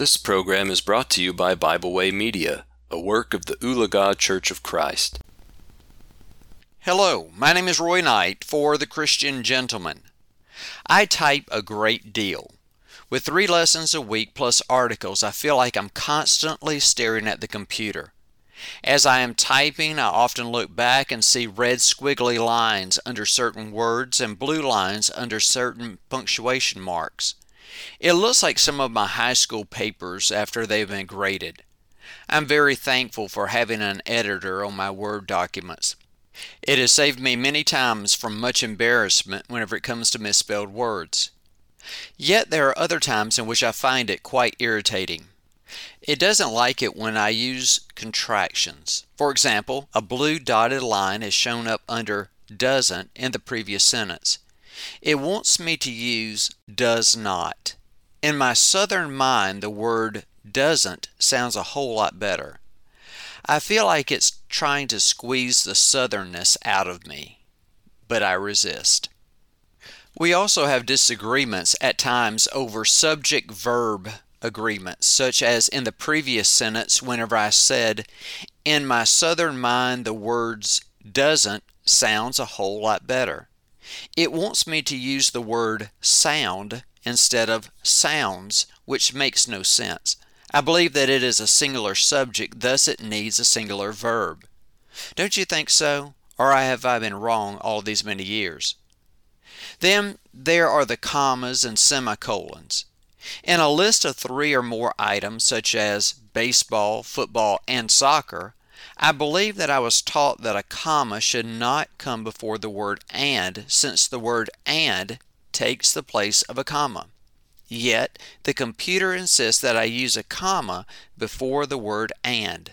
This program is brought to you by Bible Way Media, a work of the Oologah Church of Christ. Hello, my name is Roy Knight for The Christian Gentleman. I type a great deal. With three lessons a week plus articles, I feel like I'm constantly staring at the computer. As I am typing, I often look back and see red squiggly lines under certain words and blue lines under certain punctuation marks. It looks like some of my high school papers after they've been graded. I'm very thankful for having an editor on my Word documents. It has saved me many times from much embarrassment whenever it comes to misspelled words. Yet there are other times in which I find it quite irritating. It doesn't like it when I use contractions. For example, a blue dotted line is shown up under doesn't in the previous sentence. It wants me to use does not. In my southern mind, the word doesn't sounds a whole lot better. I feel like it's trying to squeeze the southernness out of me, but I resist. We also have disagreements at times over subject verb agreements, such as in the previous sentence, whenever I said, In my southern mind, the words doesn't sounds a whole lot better. It wants me to use the word sound instead of sounds, which makes no sense. I believe that it is a singular subject, thus it needs a singular verb. Don't you think so? Or have I been wrong all these many years? Then there are the commas and semicolons. In a list of three or more items, such as baseball, football, and soccer, I believe that I was taught that a comma should not come before the word and, since the word and takes the place of a comma. Yet, the computer insists that I use a comma before the word and.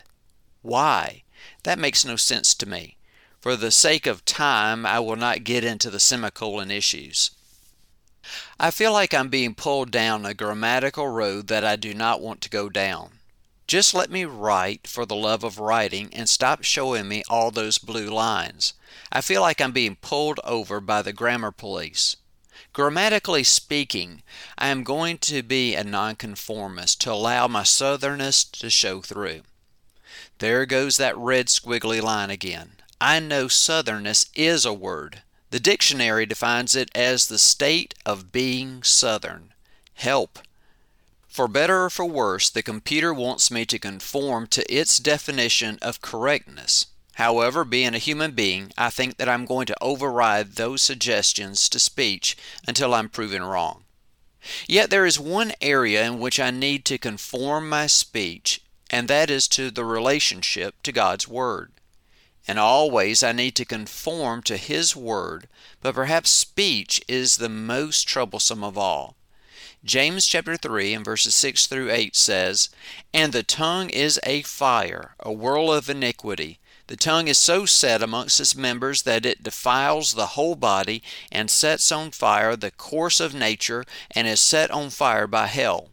Why? That makes no sense to me. For the sake of time, I will not get into the semicolon issues. I feel like I'm being pulled down a grammatical road that I do not want to go down. Just let me write for the love of writing and stop showing me all those blue lines. I feel like I'm being pulled over by the grammar police. Grammatically speaking, I am going to be a nonconformist to allow my southernness to show through. There goes that red squiggly line again. I know southernness is a word. The dictionary defines it as the state of being southern. Help! For better or for worse, the computer wants me to conform to its definition of correctness. However, being a human being, I think that I'm going to override those suggestions to speech until I'm proven wrong. Yet there is one area in which I need to conform my speech, and that is to the relationship to God's Word. And always I need to conform to His Word, but perhaps speech is the most troublesome of all. James chapter 3 and verses 6 through 8 says, And the tongue is a fire, a whirl of iniquity. The tongue is so set amongst its members that it defiles the whole body and sets on fire the course of nature and is set on fire by hell.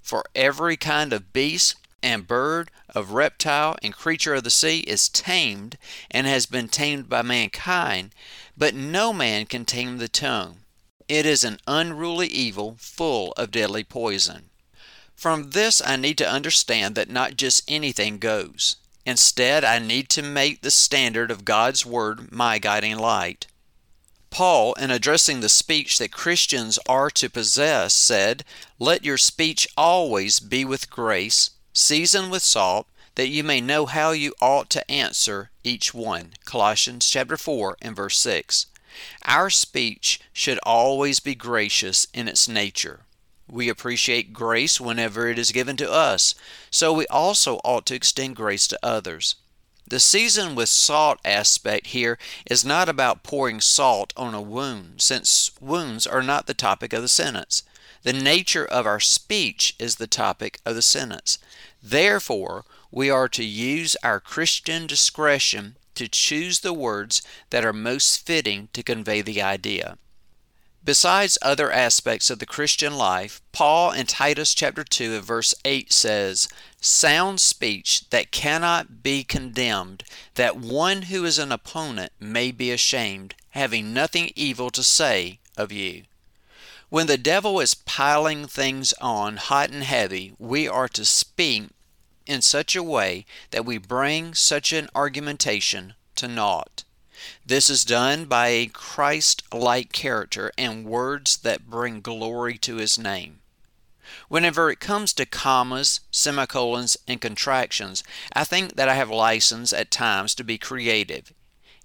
For every kind of beast and bird, of reptile and creature of the sea is tamed and has been tamed by mankind, but no man can tame the tongue. It is an unruly evil full of deadly poison. From this, I need to understand that not just anything goes. Instead, I need to make the standard of God's Word my guiding light. Paul, in addressing the speech that Christians are to possess, said, Let your speech always be with grace, seasoned with salt, that you may know how you ought to answer each one. Colossians chapter 4 and verse 6. Our speech should always be gracious in its nature. We appreciate grace whenever it is given to us, so we also ought to extend grace to others. The season with salt aspect here is not about pouring salt on a wound, since wounds are not the topic of the sentence. The nature of our speech is the topic of the sentence. Therefore, we are to use our Christian discretion to choose the words that are most fitting to convey the idea. Besides other aspects of the Christian life, Paul in Titus chapter 2 and verse 8 says, Sound speech that cannot be condemned, that one who is an opponent may be ashamed, having nothing evil to say of you. When the devil is piling things on hot and heavy, we are to speak in such a way that we bring such an argumentation to naught. This is done by a Christ like character and words that bring glory to his name. Whenever it comes to commas, semicolons, and contractions, I think that I have license at times to be creative.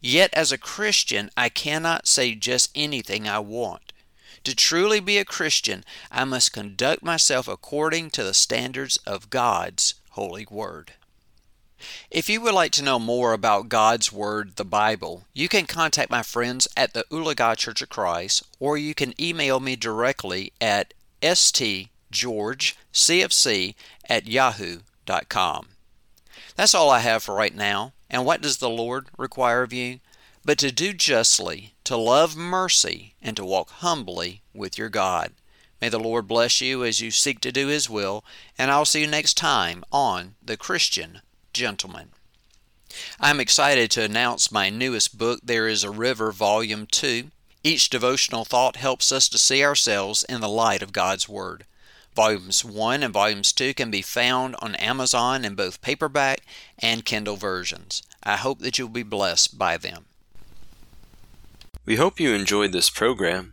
Yet as a Christian, I cannot say just anything I want. To truly be a Christian, I must conduct myself according to the standards of God's holy word. If you would like to know more about God's Word, the Bible, you can contact my friends at the Oologah Church of Christ, or you can email me directly at stgeorgecfc at yahoo.com. That's all I have for right now. And what does the Lord require of you? But to do justly, to love mercy, and to walk humbly with your God. May the Lord bless you as you seek to do His will, and I'll see you next time on The Christian Gentleman. I'm excited to announce my newest book, There is a River, Volume 2. Each devotional thought helps us to see ourselves in the light of God's Word. Volumes 1 and Volumes 2 can be found on Amazon in both paperback and Kindle versions. I hope that you'll be blessed by them. We hope you enjoyed this program.